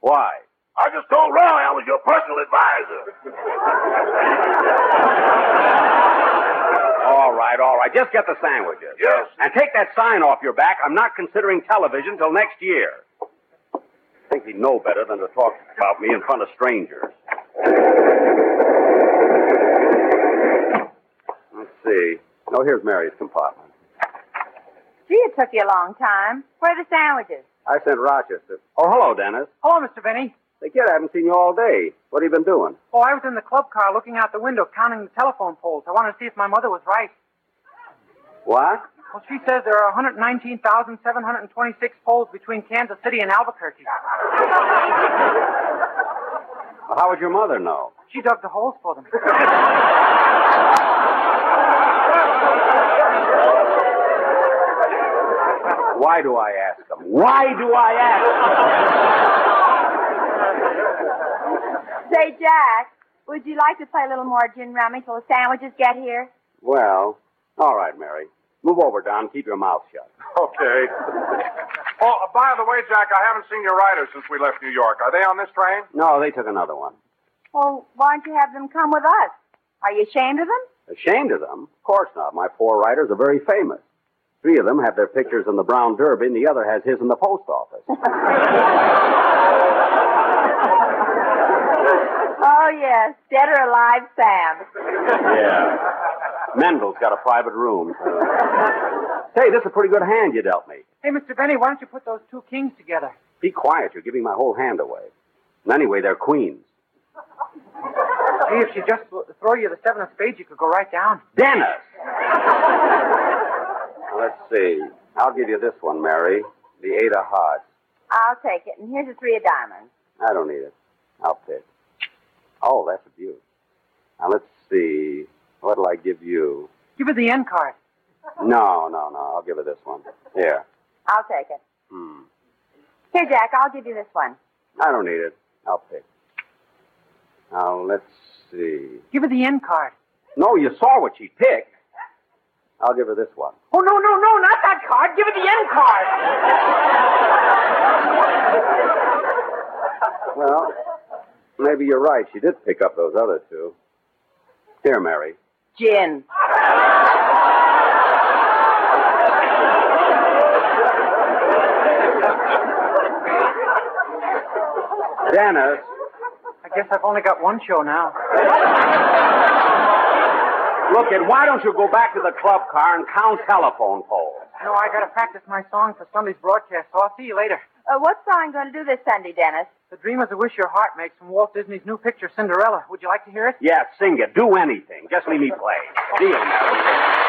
[SPEAKER 13] Why?
[SPEAKER 17] I just told Roy I was your personal advisor.
[SPEAKER 13] All right, all right. Just get the sandwiches.
[SPEAKER 17] Yes.
[SPEAKER 13] And take that sign off your back. I'm not considering television till next year. I think he'd know better than to talk about me in front of strangers. Let's see. Oh, here's Mary's compartment.
[SPEAKER 6] Gee, it took you a long time. Where are the sandwiches?
[SPEAKER 13] I sent Rochester. Oh, hello, Dennis.
[SPEAKER 18] Hello, Mr. Benny.
[SPEAKER 13] Hey, kid, I haven't seen you all day. What have you been doing?
[SPEAKER 18] Oh, I was in the club car looking out the window counting the telephone poles. I wanted to see if my mother was right.
[SPEAKER 13] What?
[SPEAKER 18] Well, she says there are 119,726 poles between Kansas City and Albuquerque.
[SPEAKER 13] Well, how would your mother know?
[SPEAKER 18] She dug the holes for them.
[SPEAKER 13] Why do I ask them? Why do I ask them?
[SPEAKER 6] Say, Jack, would you like to play a little more gin rummy till the sandwiches get here?
[SPEAKER 13] Well, all right, Mary. Move over, Don. Keep your mouth shut.
[SPEAKER 12] Okay. Oh, by the way, Jack, I haven't seen your riders since we left New York. Are they on this train?
[SPEAKER 13] No, they took another one.
[SPEAKER 6] Well, why don't you have them come with us? Are you ashamed of them?
[SPEAKER 13] Ashamed of them? Of course not. My four riders are very famous. Three of them have their pictures in the Brown Derby, and the other has his in the post office.
[SPEAKER 6] Oh, yes. Dead or alive, Sam.
[SPEAKER 13] yeah. Mendel's got a private room. so- Say, this is a pretty good hand you dealt me.
[SPEAKER 18] Hey, Mr. Benny, why don't you put those two kings together?
[SPEAKER 13] Be quiet. You're giving my whole hand away. And anyway, they're queens.
[SPEAKER 18] Gee, if she just throw you the seven of spades, you could go right down.
[SPEAKER 13] Dennis! Let's see. I'll give you this one, Mary. The eight of hearts.
[SPEAKER 6] I'll take it. And here's the three of diamonds.
[SPEAKER 13] I don't need it. I'll pick. Oh, that's a beaut. Now let's see. What'll I give you?
[SPEAKER 18] Give her the end card.
[SPEAKER 13] No, no, no. I'll give her this one. Here.
[SPEAKER 6] I'll take it.
[SPEAKER 13] Hmm.
[SPEAKER 6] Here, Jack, I'll give you this one.
[SPEAKER 13] I don't need it. I'll pick. Now let's see.
[SPEAKER 18] Give her the end card.
[SPEAKER 13] No, you saw what she picked. I'll give her this one.
[SPEAKER 18] Oh, no, no, no, not that card. Give her the end card.
[SPEAKER 13] Well, maybe you're right. She did pick up those other two. Here, Mary.
[SPEAKER 6] Gin.
[SPEAKER 13] Dennis.
[SPEAKER 18] I guess I've only got one show now.
[SPEAKER 13] Look, it. Why don't you go back to the club car and count telephone poles?
[SPEAKER 18] No, I gotta practice my song for Sunday's broadcast, so I'll see you later.
[SPEAKER 6] Uh, what song going to do this Sunday, Dennis?
[SPEAKER 18] The Dream is a Wish Your Heart makes from Walt Disney's new picture, Cinderella. Would you like to hear it?
[SPEAKER 13] Yeah, sing it. Do anything. Just leave me play. Deal, Mary.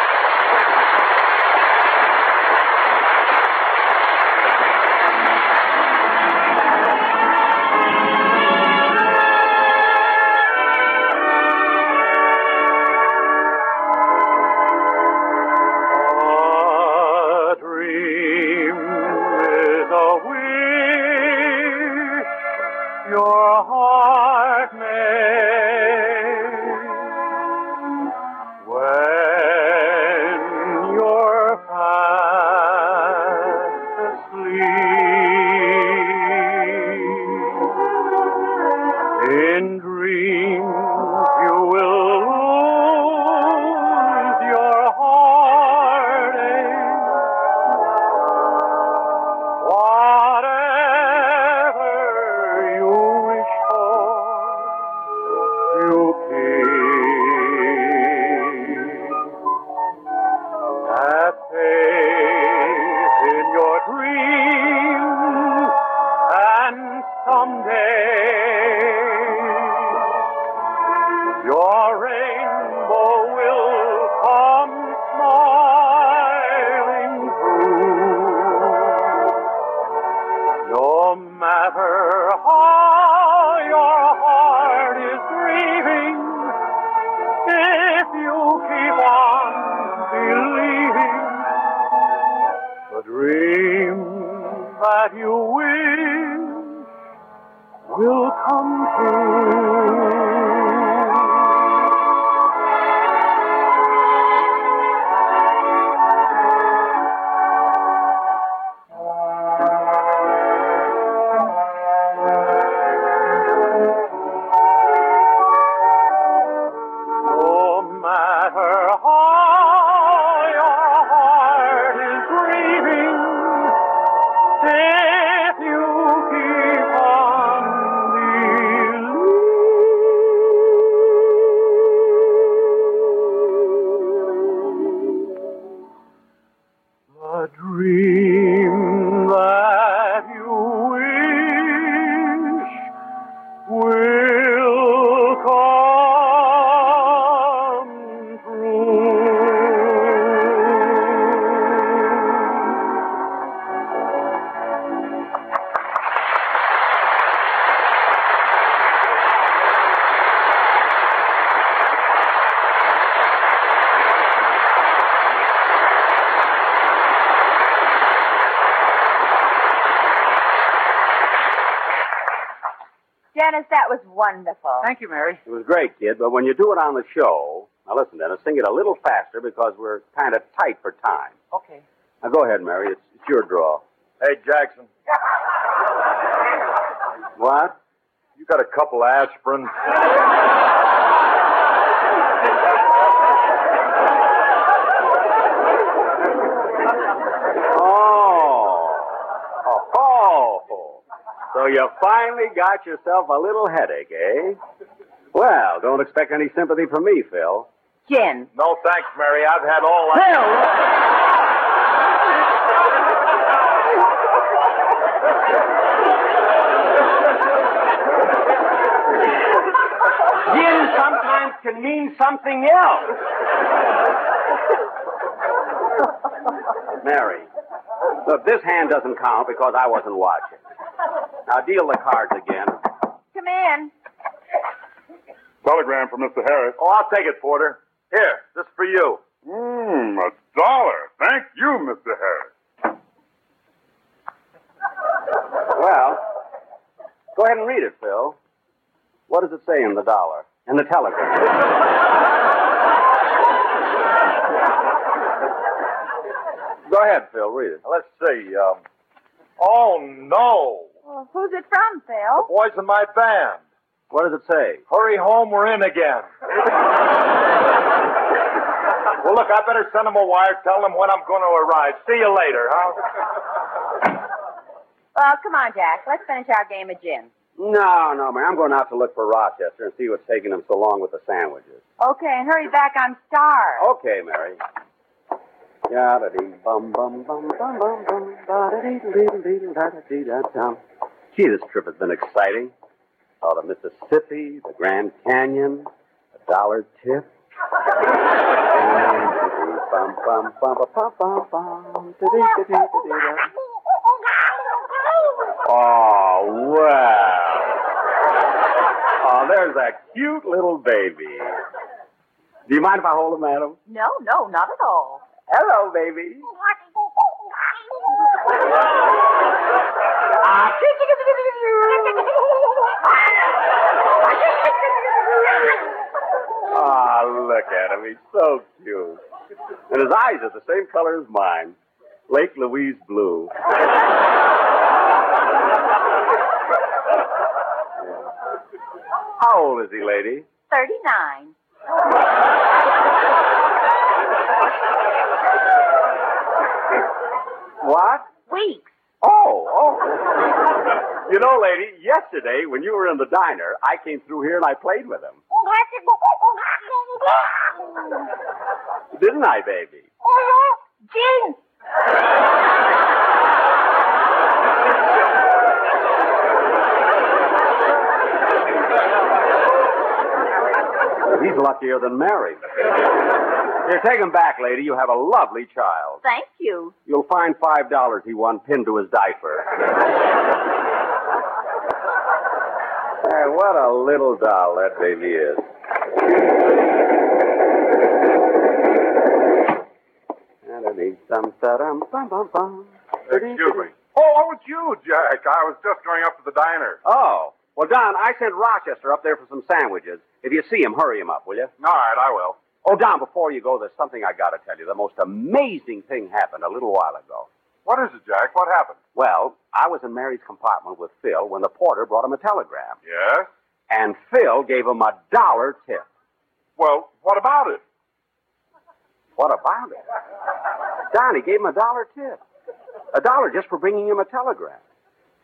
[SPEAKER 6] Dennis, that was wonderful.
[SPEAKER 18] Thank you, Mary.
[SPEAKER 13] It was great, kid, but when you do it on the show, now listen, Dennis, sing it a little faster because we're kind of tight for time.
[SPEAKER 18] Okay.
[SPEAKER 13] Now go ahead, Mary. It's, it's your draw.
[SPEAKER 12] Hey, Jackson,
[SPEAKER 13] What?
[SPEAKER 12] you got a couple aspirins?
[SPEAKER 13] Oh. Oh. So you finally got yourself a little headache, eh? Well, don't expect any sympathy from me, Phil.
[SPEAKER 6] Gin.
[SPEAKER 12] No thanks, Mary. I've had all that.
[SPEAKER 14] Gin sometimes can mean something else.
[SPEAKER 13] Mary, look, this hand doesn't count because I wasn't watching. Now deal the cards again.
[SPEAKER 6] Come in.
[SPEAKER 16] Telegram from Mr. Harris.
[SPEAKER 12] Oh, I'll take it, Porter. Here, this is for you.
[SPEAKER 16] Mmm, a dollar. Thank you, Mr. Harris.
[SPEAKER 13] Well, go ahead and read it, Phil. What does it say in the dollar? In the telegram? go ahead, Phil. Read it.
[SPEAKER 12] Let's see. Um, oh, no.
[SPEAKER 6] Well, who's it from, Phil?
[SPEAKER 12] The boys in my band.
[SPEAKER 13] What does it say?
[SPEAKER 12] Hurry home, we're in again. well, look, I better send them a wire, tell them when I'm going to arrive. See you later, huh?
[SPEAKER 6] Well, come on, Jack. Let's finish our game of gin.
[SPEAKER 13] No, no, man. I'm going out to look for Rochester and see what's taking him so long with the sandwiches.
[SPEAKER 6] Okay, and hurry back I'm starved.
[SPEAKER 13] Okay, Mary. Yada dee bum bum bum bum bum bum da da dee dee dee da da dee da dum. Gee, this trip has been exciting. Saw the Mississippi, the Grand Canyon, a dollar tip. Bum bum bum bum bum bum bum. da dee da dee da dee da. Oh well. Oh, there's a cute little baby. Do you mind if I hold him, madam?
[SPEAKER 6] No, no, not at all.
[SPEAKER 13] Hello, baby. Ah, look at him. He's so cute. And his eyes are the same color as mine. Lake Louise blue. How old is he, lady?
[SPEAKER 6] 39.
[SPEAKER 13] What?
[SPEAKER 6] Weeks.
[SPEAKER 13] Oh, oh. you know, lady, yesterday when you were in the diner, I came through here and I played with him. Didn't I, baby?
[SPEAKER 6] Gin.
[SPEAKER 13] He's luckier than Mary. Here, take him back, lady. You have a lovely child.
[SPEAKER 6] Thank you.
[SPEAKER 13] You'll find five dollars he won pinned to his diaper. Hey, what a little doll that baby is.
[SPEAKER 12] Excuse me. Oh, oh, it's you, Jack. I was just going up to the diner.
[SPEAKER 13] Oh. Well, Don, I sent Rochester up there for some sandwiches. If you see him, hurry him up, will you?
[SPEAKER 12] All right, I will.
[SPEAKER 13] Oh, Don, before you go, there's something I got to tell you. The most amazing thing happened a little while ago.
[SPEAKER 12] What is it, Jack? What happened?
[SPEAKER 13] Well, I was in Mary's compartment with Phil when the porter brought him a telegram.
[SPEAKER 12] Yes?
[SPEAKER 13] And Phil gave him a dollar tip.
[SPEAKER 12] Well, what about it?
[SPEAKER 13] What about it? Don, he gave him a dollar tip. A dollar just for bringing him a telegram.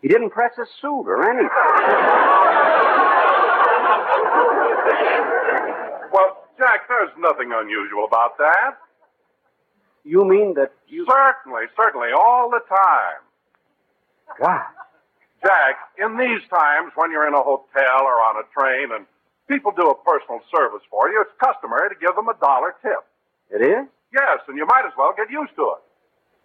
[SPEAKER 13] He didn't press his suit or anything.
[SPEAKER 12] Jack, there's nothing unusual about that.
[SPEAKER 13] You mean that you.
[SPEAKER 12] Certainly, certainly, all the time.
[SPEAKER 13] God.
[SPEAKER 12] Jack, in these times when you're in a hotel or on a train and people do a personal service for you, it's customary to give them a dollar tip.
[SPEAKER 13] It is?
[SPEAKER 12] Yes, and you might as well get used to it.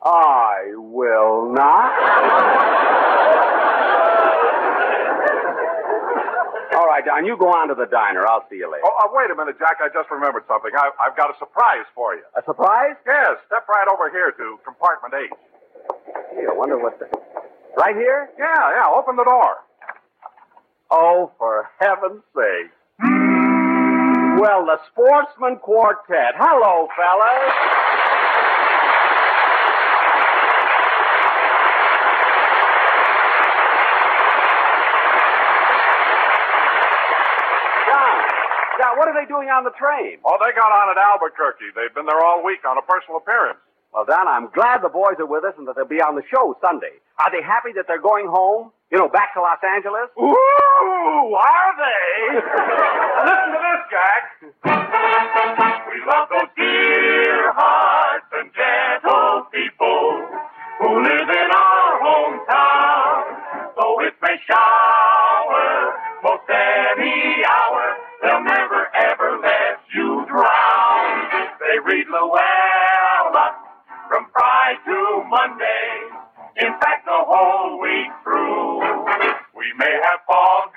[SPEAKER 13] I will not. All right, Don, you go on to the diner. I'll see you later.
[SPEAKER 12] Oh, uh, wait a minute, Jack. I just remembered something. I, I've got a surprise for you.
[SPEAKER 13] A surprise?
[SPEAKER 12] Yes, step right over here to compartment H.
[SPEAKER 13] Gee, I wonder what the. Right here?
[SPEAKER 12] Yeah, yeah. Open the door.
[SPEAKER 13] Oh, for heaven's sake. Well, the Sportsmen Quartet. Hello, fellas. What are they doing on the train?
[SPEAKER 12] Oh, they got on at Albuquerque. They've been there all week on a personal appearance.
[SPEAKER 13] Well, Don, I'm glad the boys are with us and that they'll be on the show Sunday. Are they happy that they're going home? You know, back to Los Angeles?
[SPEAKER 12] Ooh, are they? Listen to this, Jack.
[SPEAKER 5] We love those dear hearts and gentle people who live in our hometown. Though it may shower most any hour, they'll never ever let you drown. They read Llewellyn from Friday to Monday. In fact, the whole week through. We may have fog,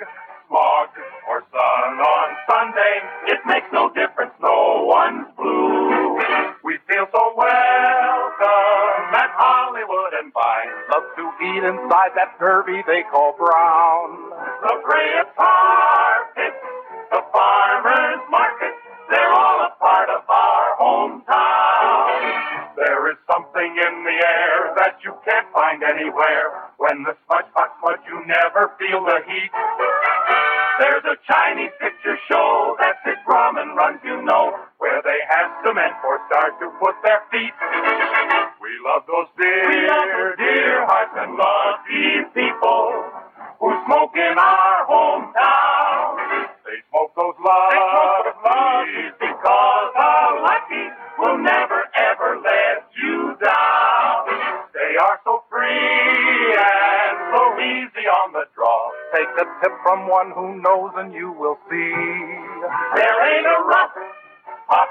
[SPEAKER 5] smog, or sun on Sunday. It makes no difference, no one's blue. We feel so welcome at Hollywood and Vine.
[SPEAKER 11] Love to eat inside that derby they call brown.
[SPEAKER 5] The Graham carpet, anywhere. When the smudge hot smudge, you never feel the heat. A
[SPEAKER 11] tip from one who knows and you will see.
[SPEAKER 5] There ain't a rough, hot,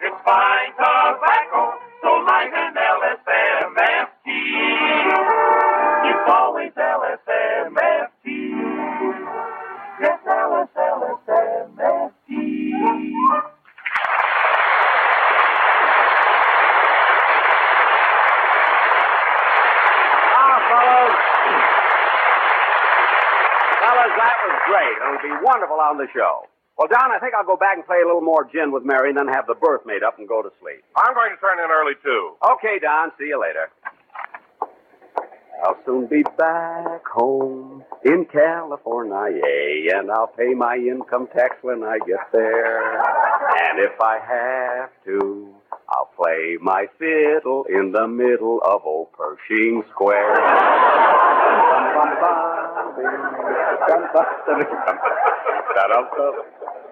[SPEAKER 5] it's fine tobacco, so light an
[SPEAKER 13] Fellas, that was great. It'll be wonderful on the show. Well, Don, I think I'll go back and play a little more gin with Mary and then have the berth made up and go to sleep.
[SPEAKER 12] I'm going to turn in early, too.
[SPEAKER 13] Okay, Don. See you later. I'll soon be back home in California, and I'll pay my income tax when I get there. And if I have to, I'll play my fiddle in the middle of old Pershing Square.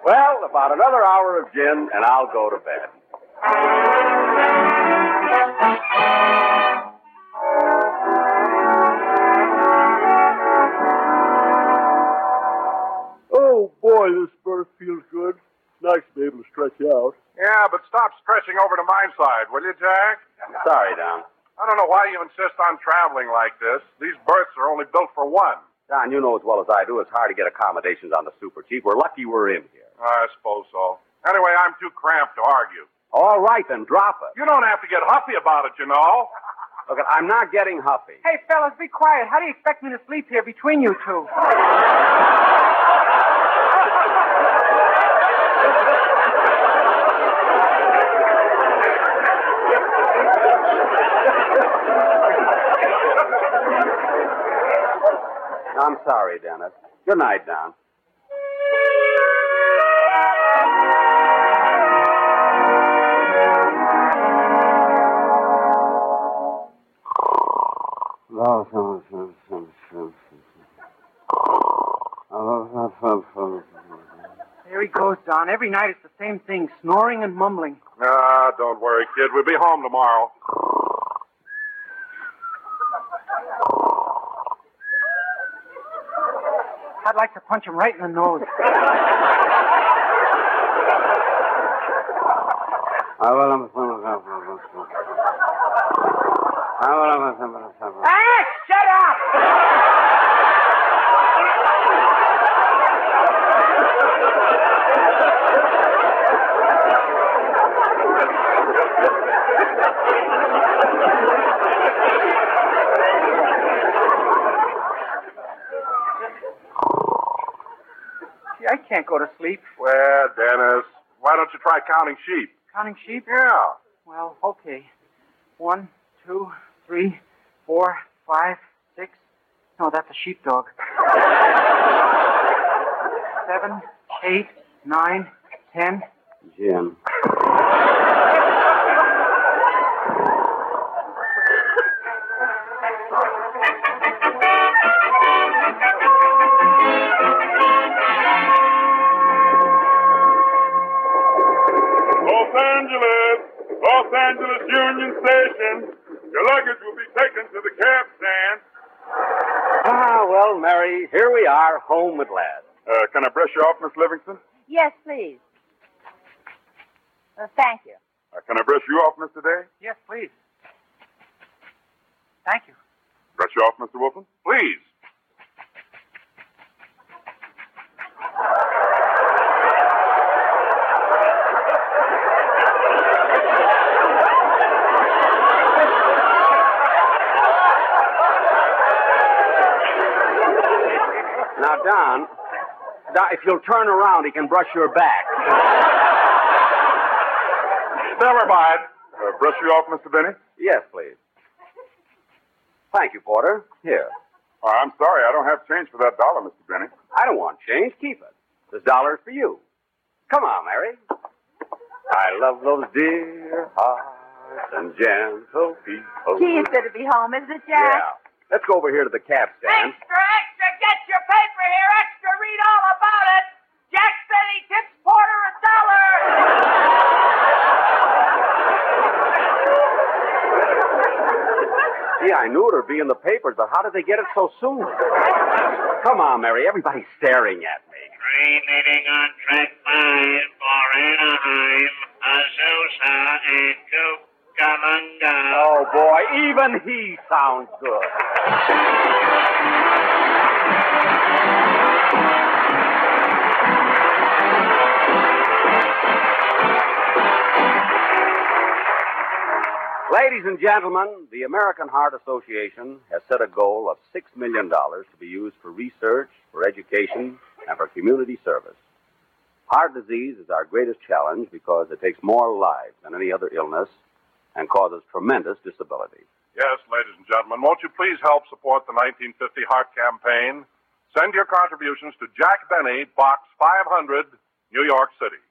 [SPEAKER 13] Well, about another hour of gin, and I'll go to bed.
[SPEAKER 12] Oh, boy, this berth feels good. Nice to be able to stretch out. Yeah, but stop stretching over to my side, will you, Jack?
[SPEAKER 13] Sorry, Don.
[SPEAKER 12] I don't know why you insist on traveling like this. These berths are only built for one.
[SPEAKER 13] Don, you know as well as I do, it's hard to get accommodations on the Super Chief. We're lucky we're in here.
[SPEAKER 12] I suppose so. Anyway, I'm too cramped to argue.
[SPEAKER 13] All right, then drop it.
[SPEAKER 12] You don't have to get huffy about it, you know.
[SPEAKER 13] Look, I'm not getting huffy.
[SPEAKER 18] Hey, fellas, be quiet. How do you expect me to sleep here between you two?
[SPEAKER 13] I'm sorry, Dennis. Good night, Don.
[SPEAKER 18] There he goes, Don. Every night it's the same thing, snoring and mumbling.
[SPEAKER 12] Ah, don't worry, kid. We'll be home tomorrow.
[SPEAKER 18] I'd like to punch him right in the nose. Ah, shut up! Gee, I can't go to sleep.
[SPEAKER 12] Well, Dennis, why don't you try counting sheep?
[SPEAKER 18] Counting sheep?
[SPEAKER 12] Yeah.
[SPEAKER 18] Well, okay. One, two, three, four, five, six. No, that's a sheepdog. Seven, eight, nine, ten.
[SPEAKER 13] Jim. Well, Mary, here we are, home at last.
[SPEAKER 12] Uh, can I brush you off, Miss Livingstone?
[SPEAKER 6] Yes, please. Uh, thank you.
[SPEAKER 12] Uh, can I brush you off, Mr. Day?
[SPEAKER 18] Yes, please. Thank you.
[SPEAKER 12] Brush you off, Mr. Wilson? Please.
[SPEAKER 13] Now, Don, Don, if you'll turn around, he can brush your back.
[SPEAKER 12] Never mind. Uh, brush you off, Mr. Benny?
[SPEAKER 13] Yes, please. Thank you, Porter. Here.
[SPEAKER 12] Uh, I'm sorry, I don't have change for that dollar, Mr. Benny.
[SPEAKER 13] I don't want change. Keep it. This dollar's for you. Come on, Mary. I love those dear hearts and gentle people.
[SPEAKER 6] Gee, it's good to be home, isn't it, Jack?
[SPEAKER 13] Yeah. Let's go over here to the cab stand.
[SPEAKER 15] Extra, extra, get your paper here. Extra, read all about it. Jack said he tips Porter a dollar.
[SPEAKER 13] Gee, I knew it would be in the papers, but how did they get it so soon? Come on, Mary. Everybody's staring at me.
[SPEAKER 19] Train leading on track five for Anaheim, Azusa, and Cucamonga.
[SPEAKER 13] Oh, boy. Even he sounds good. Ladies and gentlemen, the American Heart Association has set a goal of $6 million to be used for research, for education, and for community service. Heart disease is our greatest challenge because it takes more lives than any other illness and causes tremendous disability.
[SPEAKER 12] Yes, ladies and gentlemen, won't you please help support the 1950 Heart Campaign? Send your contributions to Jack Benny, Box 500, New York City.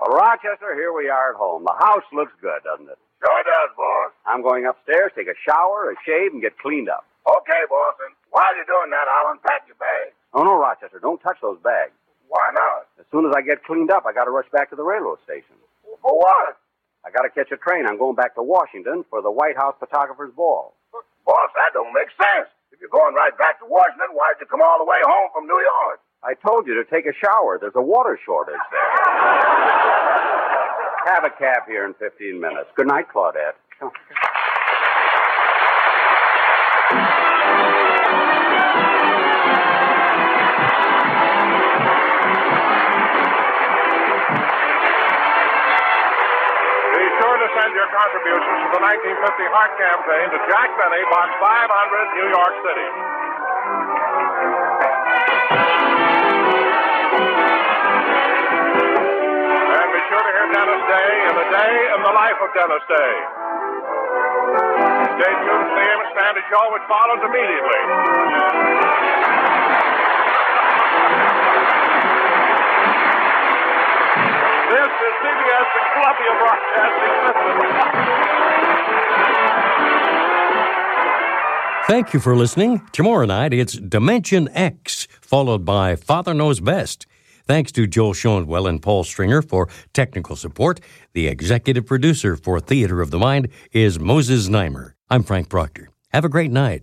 [SPEAKER 13] Well, Rochester, here we are at home. The house looks good, doesn't it?
[SPEAKER 17] Sure does, boss.
[SPEAKER 13] I'm going upstairs, take a shower, a shave, and get cleaned up.
[SPEAKER 17] Okay, boss. And while you're doing that, I'll unpack your bags.
[SPEAKER 13] Oh, no, Rochester, don't touch those bags.
[SPEAKER 17] Why not?
[SPEAKER 13] As soon as I get cleaned up, I got to rush back to the railroad station.
[SPEAKER 17] For what?
[SPEAKER 13] I got to catch a train. I'm going back to Washington for the White House Photographer's Ball.
[SPEAKER 17] Boss, that don't make sense. If you're going right back to Washington, why'd you come all the way home from New York?
[SPEAKER 13] I told you to take a shower. There's a water shortage there. Have a cab here in 15 minutes. Good night, Claudette.
[SPEAKER 12] contributions to the 1950 Heart Campaign to Jack Benny, Box 500, New York City. And be sure to hear Dennis Day in the day in the life of Dennis Day. Stay tuned to the Amos 'n' Andy Show, which follows immediately. This is CBS, Columbia Broadcasting System.
[SPEAKER 2] Thank you for listening. Tomorrow night, it's Dimension X, followed by Father Knows Best. Thanks to Joel Schoenwell and Paul Stringer for technical support. The executive producer for Theater of the Mind is Moses Znaimer. I'm Frank Proctor. Have a great night.